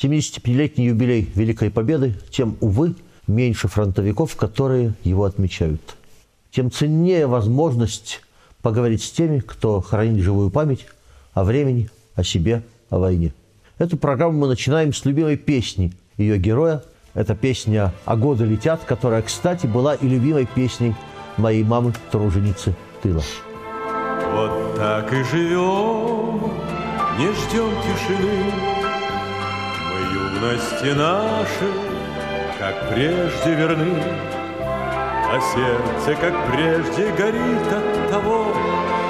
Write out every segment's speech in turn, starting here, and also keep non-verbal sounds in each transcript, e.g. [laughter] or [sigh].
75-летний юбилей Великой Победы, тем, увы, меньше фронтовиков, которые его отмечают. Тем ценнее возможность поговорить с теми, кто хранит живую память о времени, о себе, о войне. Эту программу мы начинаем с любимой песни ее героя. Это песня «А годы летят», которая, кстати, была и любимой песней моей мамы, труженицы тыла. Вот так и живем, не ждем тишины, юности наши, как прежде верны, А сердце, как прежде, горит от того,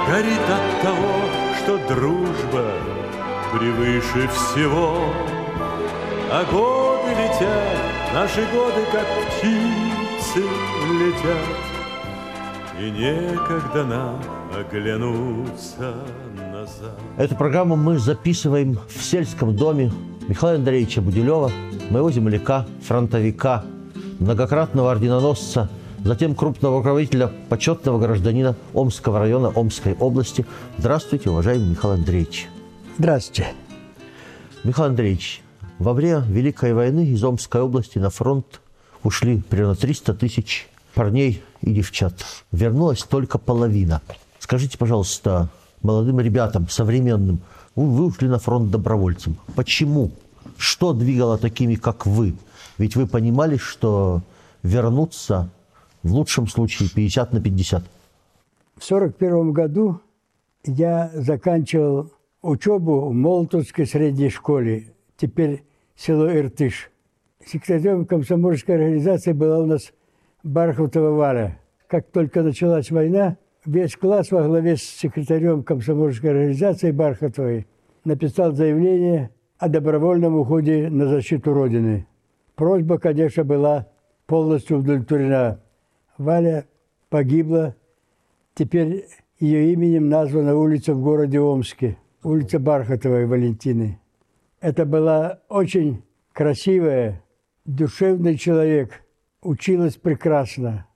Горит от того, что дружба превыше всего. А годы летят, наши годы, как птицы летят, И некогда нам оглянуться назад. Эту программу мы записываем в сельском доме Михаила Андреевича Будилева, моего земляка, фронтовика, многократного орденоносца, затем крупного руководителя, почетного гражданина Омского района Омской области. Здравствуйте, уважаемый Михаил Андреевич. Здравствуйте. Михаил Андреевич, во время Великой войны из Омской области на фронт ушли примерно 300 тысяч парней и девчат. Вернулась только половина. Скажите, пожалуйста, молодым ребятам, современным, вы ушли на фронт добровольцем. Почему? Что двигало такими, как вы? Ведь вы понимали, что вернуться в лучшем случае 50 на 50. В 1941 году я заканчивал учебу в Молотовской средней школе, теперь село Иртыш. Секретарем комсомольской организации была у нас Бархатова Валя. Как только началась война, весь класс во главе с секретарем комсомольской организации Бархатовой написал заявление о добровольном уходе на защиту Родины. Просьба, конечно, была полностью удовлетворена. Валя погибла. Теперь ее именем названа улица в городе Омске. Улица Бархатовой Валентины. Это была очень красивая, душевный человек. Училась прекрасно.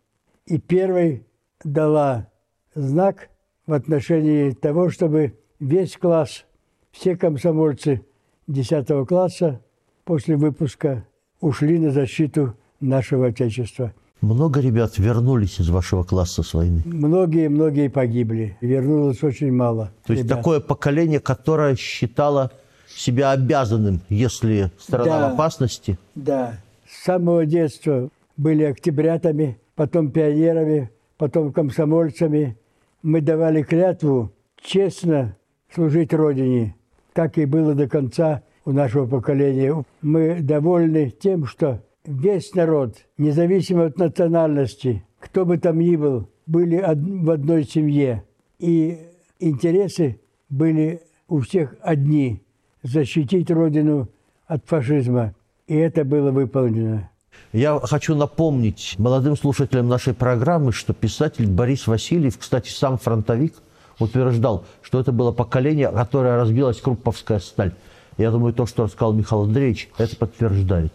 И первой дала знак в отношении того, чтобы весь класс, все комсомольцы 10 класса после выпуска ушли на защиту нашего Отечества. Много ребят вернулись из вашего класса с войны? Многие-многие погибли. Вернулось очень мало. То есть ребят. такое поколение, которое считало себя обязанным, если страна Да. в опасности? Да. С самого детства были октябрятами, потом пионерами, потом комсомольцами. Мы давали клятву честно служить Родине. Так и было до конца у нашего поколения. Мы довольны тем, что весь народ, независимо от национальности, кто бы там ни был, были в одной семье. И интересы были у всех одни – защитить Родину от фашизма. И это было выполнено. Я хочу напомнить молодым слушателям нашей программы, что писатель Борис Васильев, кстати, сам фронтовик, утверждал, что это было поколение, которое разбилась Крупповская сталь. Я думаю, то, что рассказал Михаил Андреевич, это подтверждает.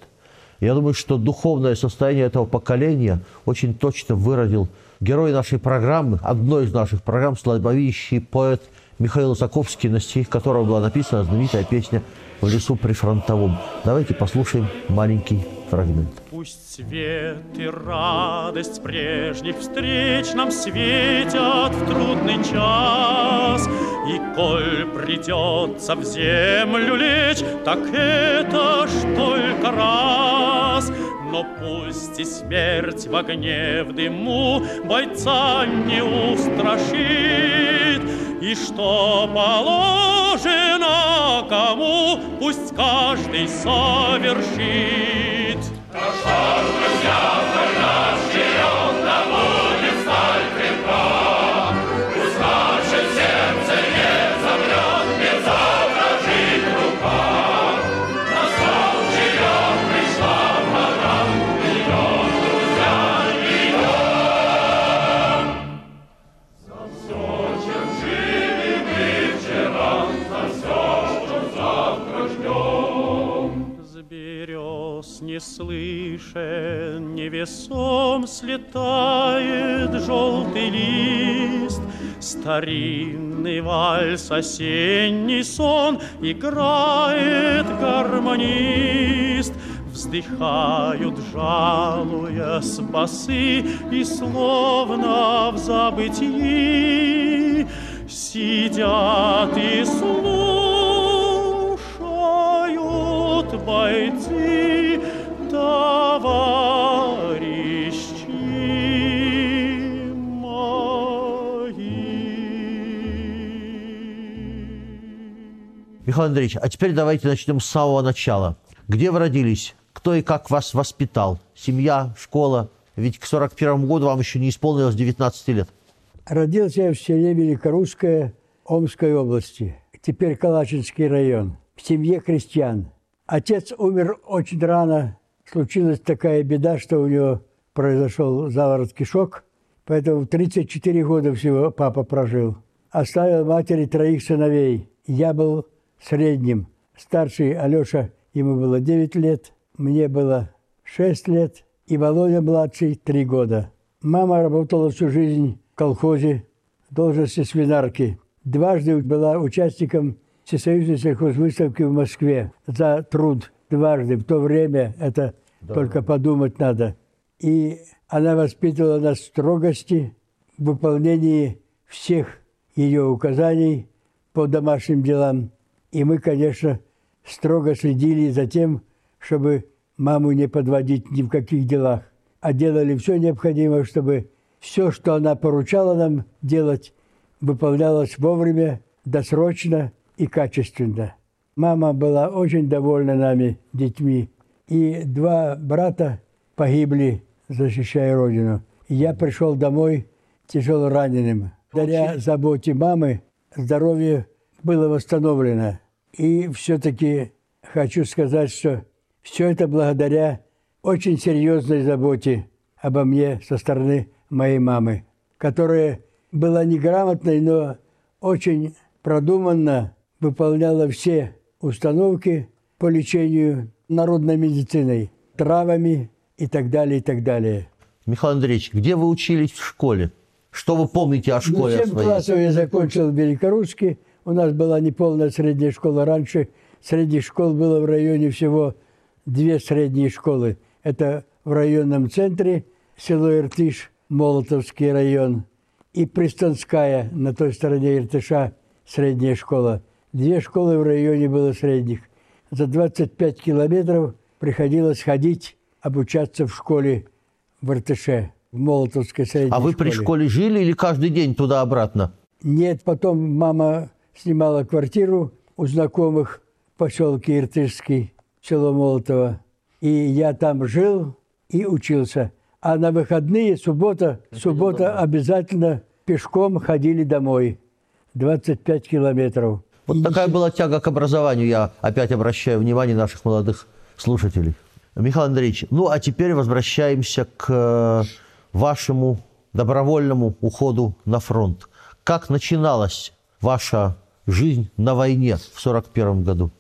Я думаю, что духовное состояние этого поколения очень точно выразил герой нашей программы, одной из наших программ, слабовидящий поэт Михаил Саковский, на стих которого была написана знаменитая песня «В лесу прифронтовом». Давайте послушаем маленький фрагмент. Пусть свет и радость прежних встреч нам светят в трудный час. И коль придется в землю лечь, так это ж только раз. Но пусть и смерть в огне, в дыму бойца не устрашит, И что положено кому, пусть каждый совершит. голос Слышен, невесом слетает желтый лист. Старинный вальс, осенний сон играет гармонист. Вздыхают, жалуя басы, и словно в забытии сидят и слушают бойцы товарищи мои. Михаил Андреевич, а теперь давайте начнем с самого начала. Где вы родились? Кто и как вас воспитал? Семья, школа? Ведь к 41 году вам еще не исполнилось 19 лет. Родился я в селе Великорусское Омской области, теперь Калачинский район, в семье крестьян. Отец умер очень рано. Случилась такая беда, что у него произошел заворот кишок. Поэтому 34 года всего папа прожил. Оставил матери троих сыновей. Я был средним. Старший Алеша, ему было 9 лет, мне было 6 лет, и Володя младший 3 года. Мама работала всю жизнь в колхозе, в должности свинарки. Дважды была участником Всесоюзной сельхозвыставки в Москве за труд. Дважды. В то время это только подумать надо. И она воспитывала нас в строгости, в выполнении всех ее указаний по домашним делам. И мы, конечно, строго следили за тем, чтобы маму не подводить ни в каких делах, а делали все необходимое, чтобы все, что она поручала нам делать, выполнялось вовремя, досрочно и качественно. Мама была очень довольна нами, детьми. И два брата погибли, защищая Родину. Я пришел домой тяжело раненым. Благодаря заботе мамы здоровье было восстановлено. И все-таки хочу сказать, что все это благодаря очень серьезной заботе обо мне со стороны моей мамы, которая была неграмотной, но очень продуманно выполняла все установки по лечению народной медициной, травами и так далее, и так далее. Михаил Андреевич, где вы учились в школе? Что вы помните о школе Ну, 7 своей? классов я закончил в Великорусске. У нас была неполная средняя школа. Раньше средних школ было в районе всего две средние школы. Это в районном центре село Иртыш, Молотовский район, и Пристанская на той стороне Иртыша средняя школа. Две школы в районе было средних. За 25 километров приходилось ходить, обучаться в школе в Иртыше, в Молотовской средней А вы при школе жили или каждый день туда-обратно? Нет, потом мама снимала квартиру у знакомых в поселке Иртышский, село Молотово. И я там жил и учился. А на выходные, суббота, суббота обязательно пешком ходили домой. 25 километров. Вот такая была тяга к образованию, я опять обращаю внимание наших молодых слушателей. Михаил Андреевич, ну а теперь возвращаемся к э, вашему добровольному уходу на фронт. Как начиналась ваша жизнь на войне в 1941 году?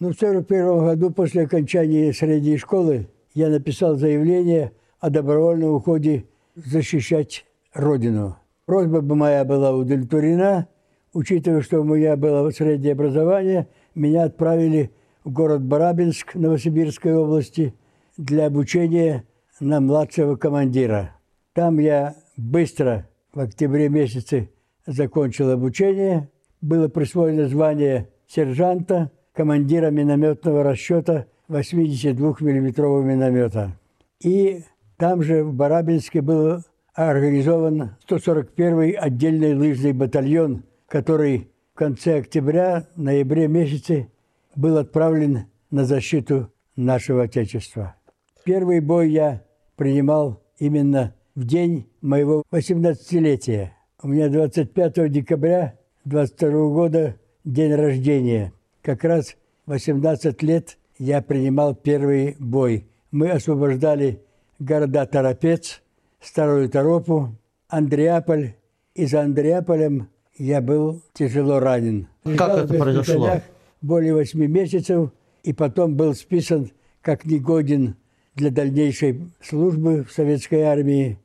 Ну, в 1941 году, после окончания средней школы, я написал заявление о добровольном уходе защищать Родину. Просьба бы моя была удовлетворена. Учитывая, что у меня было среднее образование, меня отправили в город Барабинск Новосибирской области для обучения на младшего командира. Там я быстро, в октябре месяце, закончил обучение. Было присвоено звание сержанта, командира минометного расчета 82-мм миномета. И там же в Барабинске был организован 141-й отдельный лыжный батальон, который в конце октября, ноябре месяце был отправлен на защиту нашего Отечества. Первый бой я принимал именно в день моего 18-летия. У меня 25 декабря 22 года день рождения. Как раз 18 лет я принимал первый бой. Мы освобождали города Торопец, Старую Торопу, Андреаполь. И за Андреаполем я был тяжело ранен. Как это произошло? Более восьми месяцев, и потом был списан как негоден для дальнейшей службы в советской армии,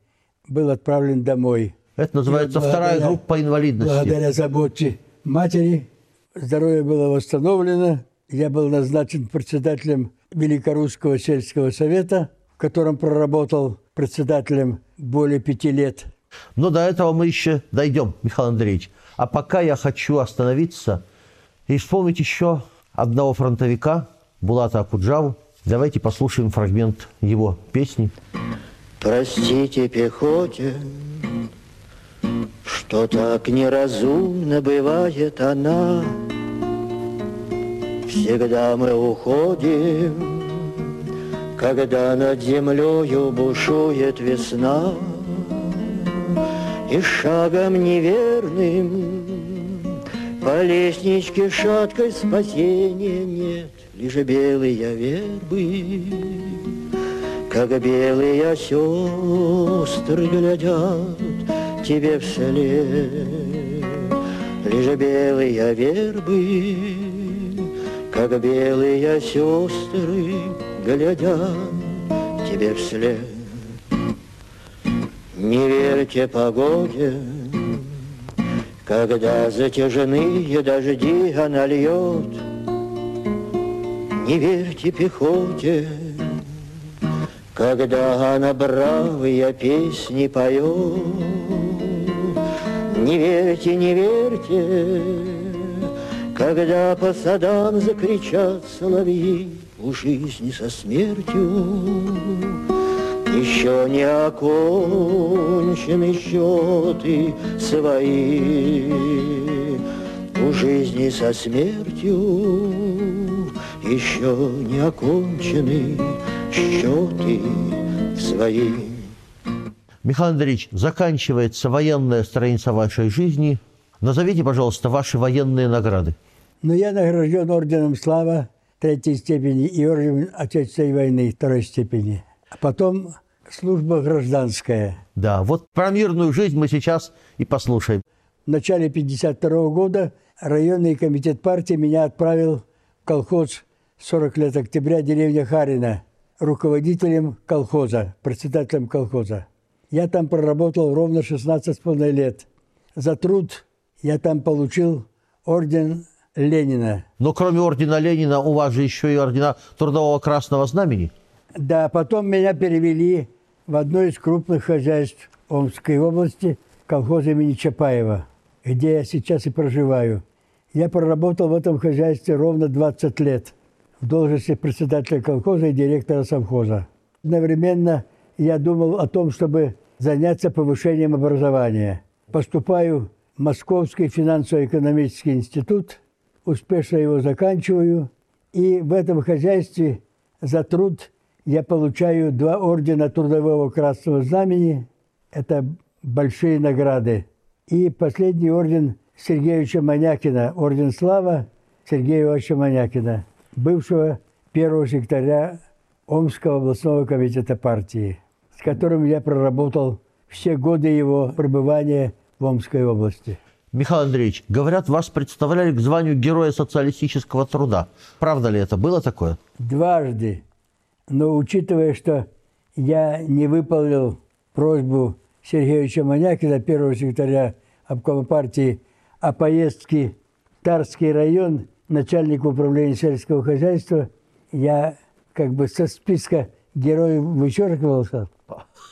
был отправлен домой. Это называется И вторая группа инвалидности. Благодаря заботе матери здоровье было восстановлено. Я был назначен председателем Великорусского сельского совета, в котором проработал председателем более пяти лет. Но до этого мы еще дойдем, Михаил Андреевич. А пока я хочу остановиться и вспомнить еще одного фронтовика, Булата Акуджаву. Давайте послушаем фрагмент его песни. Простите пехоте, что так неразумно бывает она. Всегда мы уходим, когда над землею бушует весна, И шагом неверным по лестничке шаткой спасения нет, Лишь белые вербы как белые сестры глядят тебе вслед. Лишь белые вербы, как белые сестры глядят тебе вслед. Не верьте погоде, когда затяжные дожди она льет. Не верьте пехоте, когда она бравые песни поет. Не верьте, не верьте, когда по садам закричат соловьи у жизни со смертью. Еще не окончены счеты свои у жизни со смертью. Еще не окончены счеты свои. Михаил Андреевич, заканчивается военная страница вашей жизни. Назовите, пожалуйста, ваши военные награды. Но я награжден орденом Слава третьей степени и орденом Отечественной войны второй степени. А потом служба гражданская. Да, вот про мирную жизнь мы сейчас и послушаем. В начале 1952 года районный комитет партии меня отправил в колхоз 40 лет октября, деревня Харина, руководителем колхоза, председателем колхоза. Я там проработал ровно 16,5 лет. За труд я там получил орден Ленина. Но кроме ордена Ленина у вас же еще и ордена Трудового Красного Знамени. Да, потом меня перевели в одно из крупных хозяйств Омской области, колхоз имени Чапаева, где я сейчас и проживаю. Я проработал в этом хозяйстве ровно 20 лет в должности председателя колхоза и директора совхоза. Одновременно я думал о том, чтобы заняться повышением образования. Поступаю в Московский финансово-экономический институт, успешно его заканчиваю, и в этом хозяйстве за труд я получаю два ордена Трудового Красного Знамени. Это большие награды. И последний орден Сергеевича Манякина, орден Слава Сергея Ивановича Манякина, бывшего первого секретаря Омского областного комитета партии, с которым я проработал все годы его пребывания в Омской области. Михаил Андреевич, говорят, вас представляли к званию Героя социалистического труда. Правда ли это? Было такое? дважды. Но учитывая, что я не выполнил просьбу Сергеевича Манякина, первого секретаря обкома партии, о поездке в Тарский район, начальник управления сельского хозяйства, я как бы со списка героев вычеркивался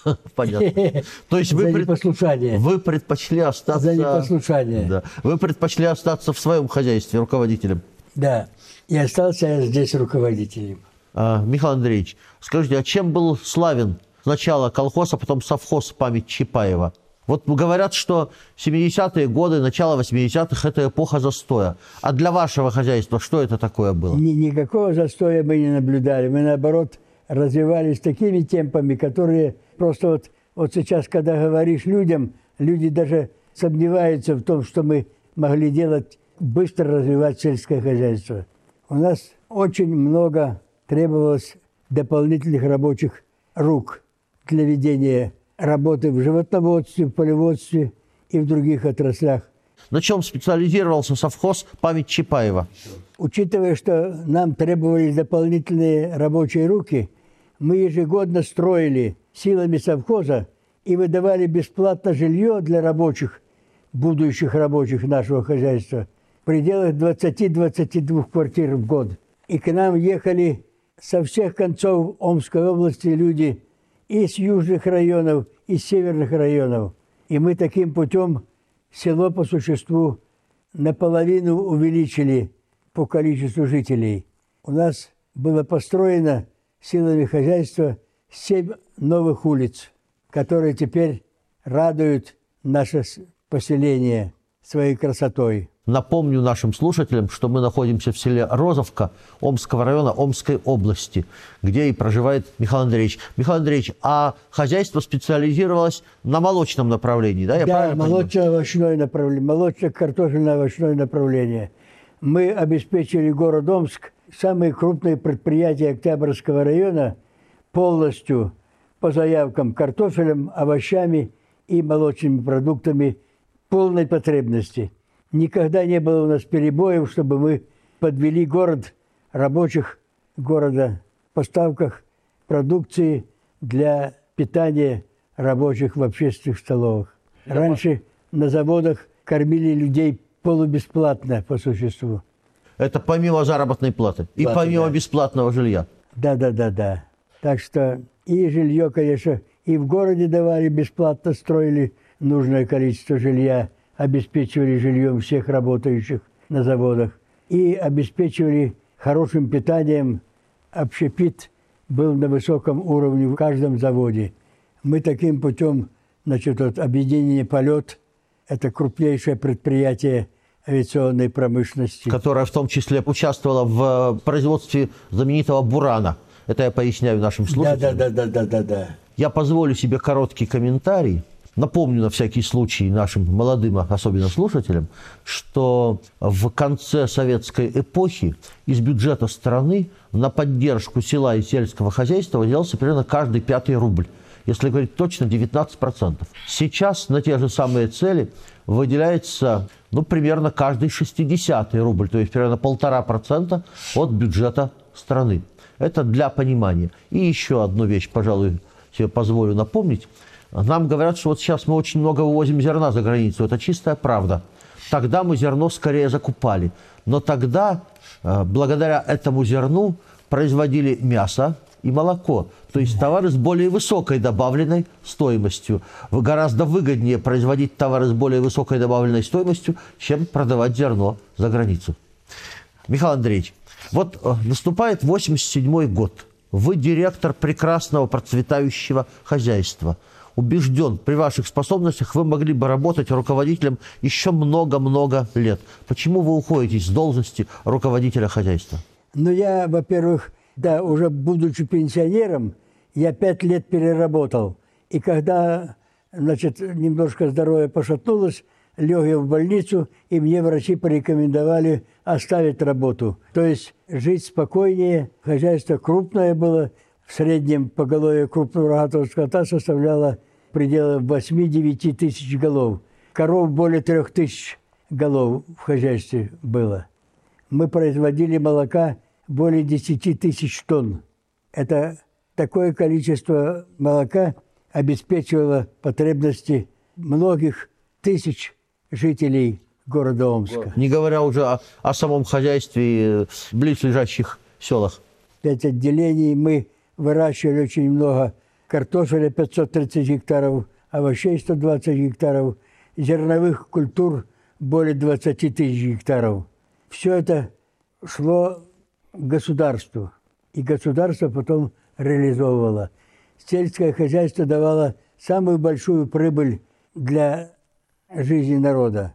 [laughs] Понятно. То есть вы, непослушание. вы предпочли остаться... За непослушание. Да. Вы предпочли остаться в своем хозяйстве руководителем. Да. И остался я здесь руководителем. А, Михаил Андреевич, скажите, а чем был славен сначала колхоз, а потом совхоз память Чапаева? Вот говорят, что 70-е годы, начало 80-х – это эпоха застоя. А для вашего хозяйства что это такое было? Ни- никакого застоя мы не наблюдали. Мы, наоборот, развивались такими темпами, которые просто вот, вот сейчас, когда говоришь людям, люди даже сомневаются в том, что мы могли делать, быстро развивать сельское хозяйство. У нас очень много требовалось дополнительных рабочих рук для ведения работы в животноводстве, в полеводстве и в других отраслях На чем специализировался совхоз «Память Чапаева»? Учитывая, что нам требовались дополнительные рабочие руки, мы ежегодно строили силами совхоза и выдавали бесплатно жилье для рабочих, будущих рабочих нашего хозяйства, в пределах 20-22 квартир в год. И к нам ехали со всех концов Омской области люди и с южных районов, и с северных районов. И мы таким путем село по существу наполовину увеличили по количеству жителей. У нас было построено силами хозяйства семь новых улиц, которые теперь радуют наше поселение своей красотой. Напомню нашим слушателям, что мы находимся в селе Розовка Омского района Омской области, где и проживает Михаил Андреевич. Михаил Андреевич, а хозяйство специализировалось на молочном направлении, да? Я да, молочно-овощное направление, молочно-картофельно-овощное направление. Мы обеспечили город Омск, самые крупные предприятия Октябрьского района, полностью по заявкам картофелем, овощами и молочными продуктами полной потребности – Никогда не было у нас перебоев, чтобы мы подвели город рабочих города в поставках продукции для питания рабочих в общественных столовых. Раньше на заводах кормили людей полубесплатно по существу. Это помимо заработной платы и Платы, помимо да. бесплатного жилья. Да, да, да, да. Так что и жилье, конечно, и в городе давали бесплатно, строили нужное количество жилья обеспечивали жильем всех работающих на заводах и обеспечивали хорошим питанием. Общепит был на высоком уровне в каждом заводе. Мы таким путем, значит, вот объединение «Полет» – это крупнейшее предприятие авиационной промышленности. Которое в том числе участвовало в производстве знаменитого «Бурана». Это я поясняю нашим слушателям. Да, да, да, да, да, да. Я позволю себе короткий комментарий – Напомню на всякий случай нашим молодым, особенно слушателям, что в конце советской эпохи из бюджета страны на поддержку села и сельского хозяйства выделялся примерно каждый пятый рубль. Если говорить точно, 19%. Сейчас на те же самые цели выделяется ну, примерно каждый 60 рубль, то есть примерно полтора процента от бюджета страны. Это для понимания. И еще одну вещь, пожалуй, себе позволю напомнить – нам говорят, что вот сейчас мы очень много вывозим зерна за границу. Это чистая правда. Тогда мы зерно скорее закупали. Но тогда, э, благодаря этому зерну, производили мясо и молоко. То есть товары с более высокой добавленной стоимостью. Гораздо выгоднее производить товары с более высокой добавленной стоимостью, чем продавать зерно за границу. Михаил Андреевич, вот э, наступает 87 год. Вы директор прекрасного процветающего хозяйства – убежден, при ваших способностях вы могли бы работать руководителем еще много-много лет. Почему вы уходите с должности руководителя хозяйства? Ну, я, во-первых, да, уже будучи пенсионером, я пять лет переработал. И когда, значит, немножко здоровье пошатнулось, лег я в больницу, и мне врачи порекомендовали оставить работу. То есть жить спокойнее, хозяйство крупное было, в среднем поголовье крупного рогатого скота составляло пределах 8-9 тысяч голов. Коров более трех тысяч голов в хозяйстве было. Мы производили молока более 10 тысяч тонн. Это такое количество молока обеспечивало потребности многих тысяч жителей города Омска. Не говоря уже о, о самом хозяйстве в близлежащих селах. Пять отделений мы выращивали очень много картофеля 530 гектаров, овощей 120 гектаров, зерновых культур более 20 тысяч гектаров. Все это шло государству, и государство потом реализовывало. Сельское хозяйство давало самую большую прибыль для жизни народа.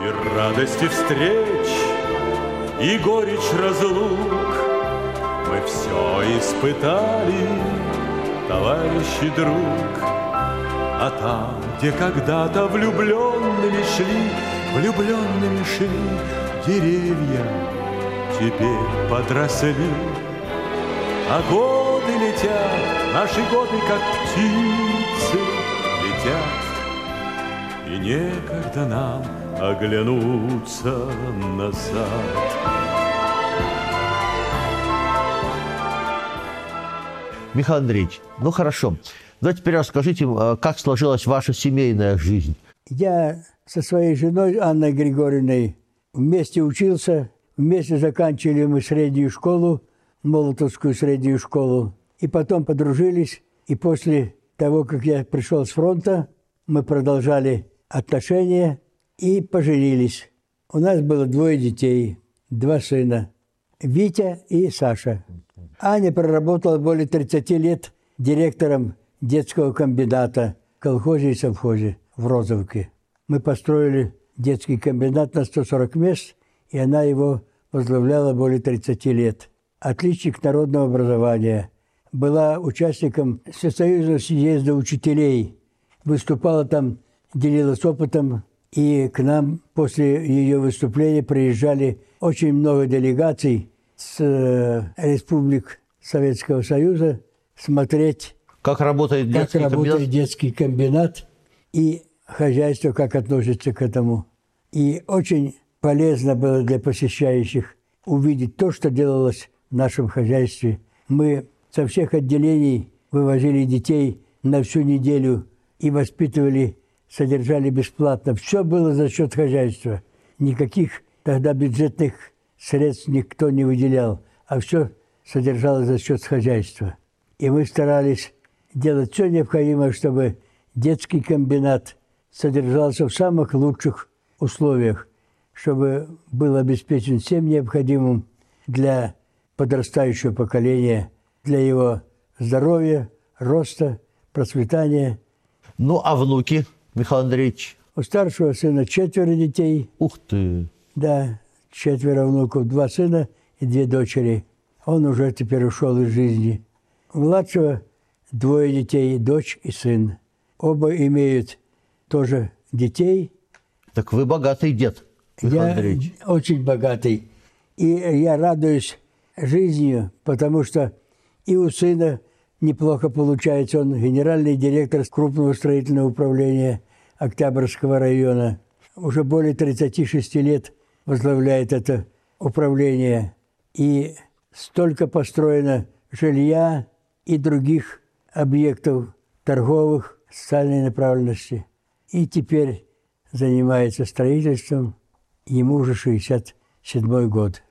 И радости встреч, и горечь разлук мы все испытали товарищ и друг. А там, где когда-то влюбленными шли, влюбленными шли деревья, теперь подросли. А годы летят, наши годы, как птицы, летят. И некогда нам оглянуться назад. Михаил Андреевич, ну хорошо. Давайте теперь расскажите, э, как сложилась ваша семейная жизнь. Я со своей женой Анной Григорьевной вместе учился, вместе заканчивали мы среднюю школу, Молотовскую среднюю школу, и потом подружились, и после того, как я пришел с фронта, мы продолжали отношения и поженились. У нас было двое детей, два сына, Витя и Саша. Аня проработала более 30 лет директором детского комбината колхозе и совхозе в Розовке. Мы построили детский комбинат на 140 мест, и она его возглавляла более 30 лет. Отличник народного образования. Была участником Всесоюзного съезда учителей. Выступала там, делилась опытом, и к нам после ее выступления приезжали очень много делегаций с э, республик Советского Союза смотреть, Как работает как детский работает комбинат? детский комбинат и хозяйство, как относится к этому. И очень полезно было для посещающих увидеть то, что делалось в нашем хозяйстве. Мы со всех отделений вывозили детей на всю неделю и воспитывали, содержали бесплатно. Все было за счет хозяйства. Никаких тогда бюджетных средств никто не выделял, а все содержалось за счет хозяйства. И мы старались делать все необходимое, чтобы детский комбинат содержался в самых лучших условиях, чтобы был обеспечен всем необходимым для подрастающего поколения, для его здоровья, роста, процветания. Ну, а внуки, Михаил Андреевич? У старшего сына четверо детей, Ух ты! да, четверо внуков, два сына и две дочери. Он уже теперь ушел из жизни. У младшего двое детей, дочь и сын. Оба имеют тоже детей. Так вы богатый дед, Михаил Я Андреевич. очень богатый. И я радуюсь жизнью, потому что и у сына неплохо получается. Он генеральный директор крупного строительного управления Октябрьского района. Уже более 36 лет возглавляет это управление. И столько построено жилья и других объектов торговых, социальной направленности. И теперь занимается строительством. Ему уже 67 год.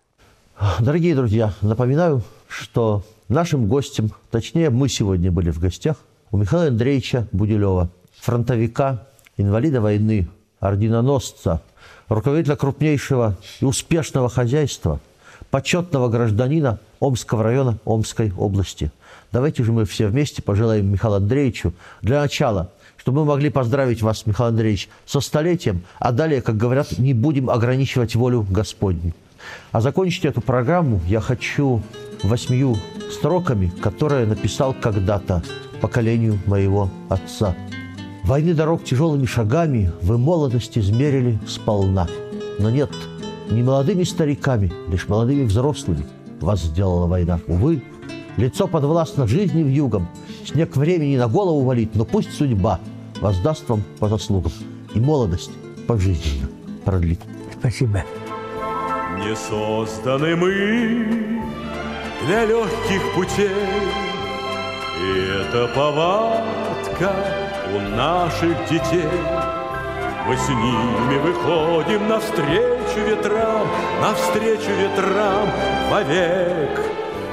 Дорогие друзья, напоминаю, что нашим гостем, точнее, мы сегодня были в гостях у Михаила Андреевича Будилева, фронтовика, инвалида войны, орденоносца, руководителя крупнейшего и успешного хозяйства, почетного гражданина Омского района Омской области. Давайте же мы все вместе пожелаем Михаилу Андреевичу для начала, чтобы мы могли поздравить вас, Михаил Андреевич, со столетием, а далее, как говорят, не будем ограничивать волю Господню. А закончить эту программу я хочу восьмию строками, которые написал когда-то поколению моего отца. Войны дорог тяжелыми шагами вы молодость измерили сполна. Но нет, не молодыми стариками, лишь молодыми взрослыми вас сделала война. Увы, лицо подвластно жизни в югом, снег времени на голову валит, но пусть судьба воздаст вам по заслугам и молодость пожизненно продлит. Спасибо. Не созданы мы для легких путей, И это повадка у наших детей. Мы с ними выходим навстречу ветрам, Навстречу ветрам вовек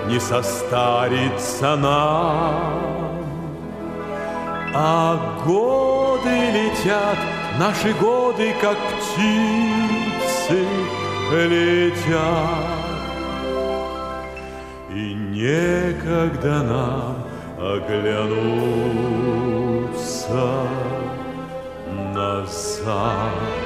не состарится нам. А годы летят, наши годы, как птицы, летят. И некогда нам оглянуться назад.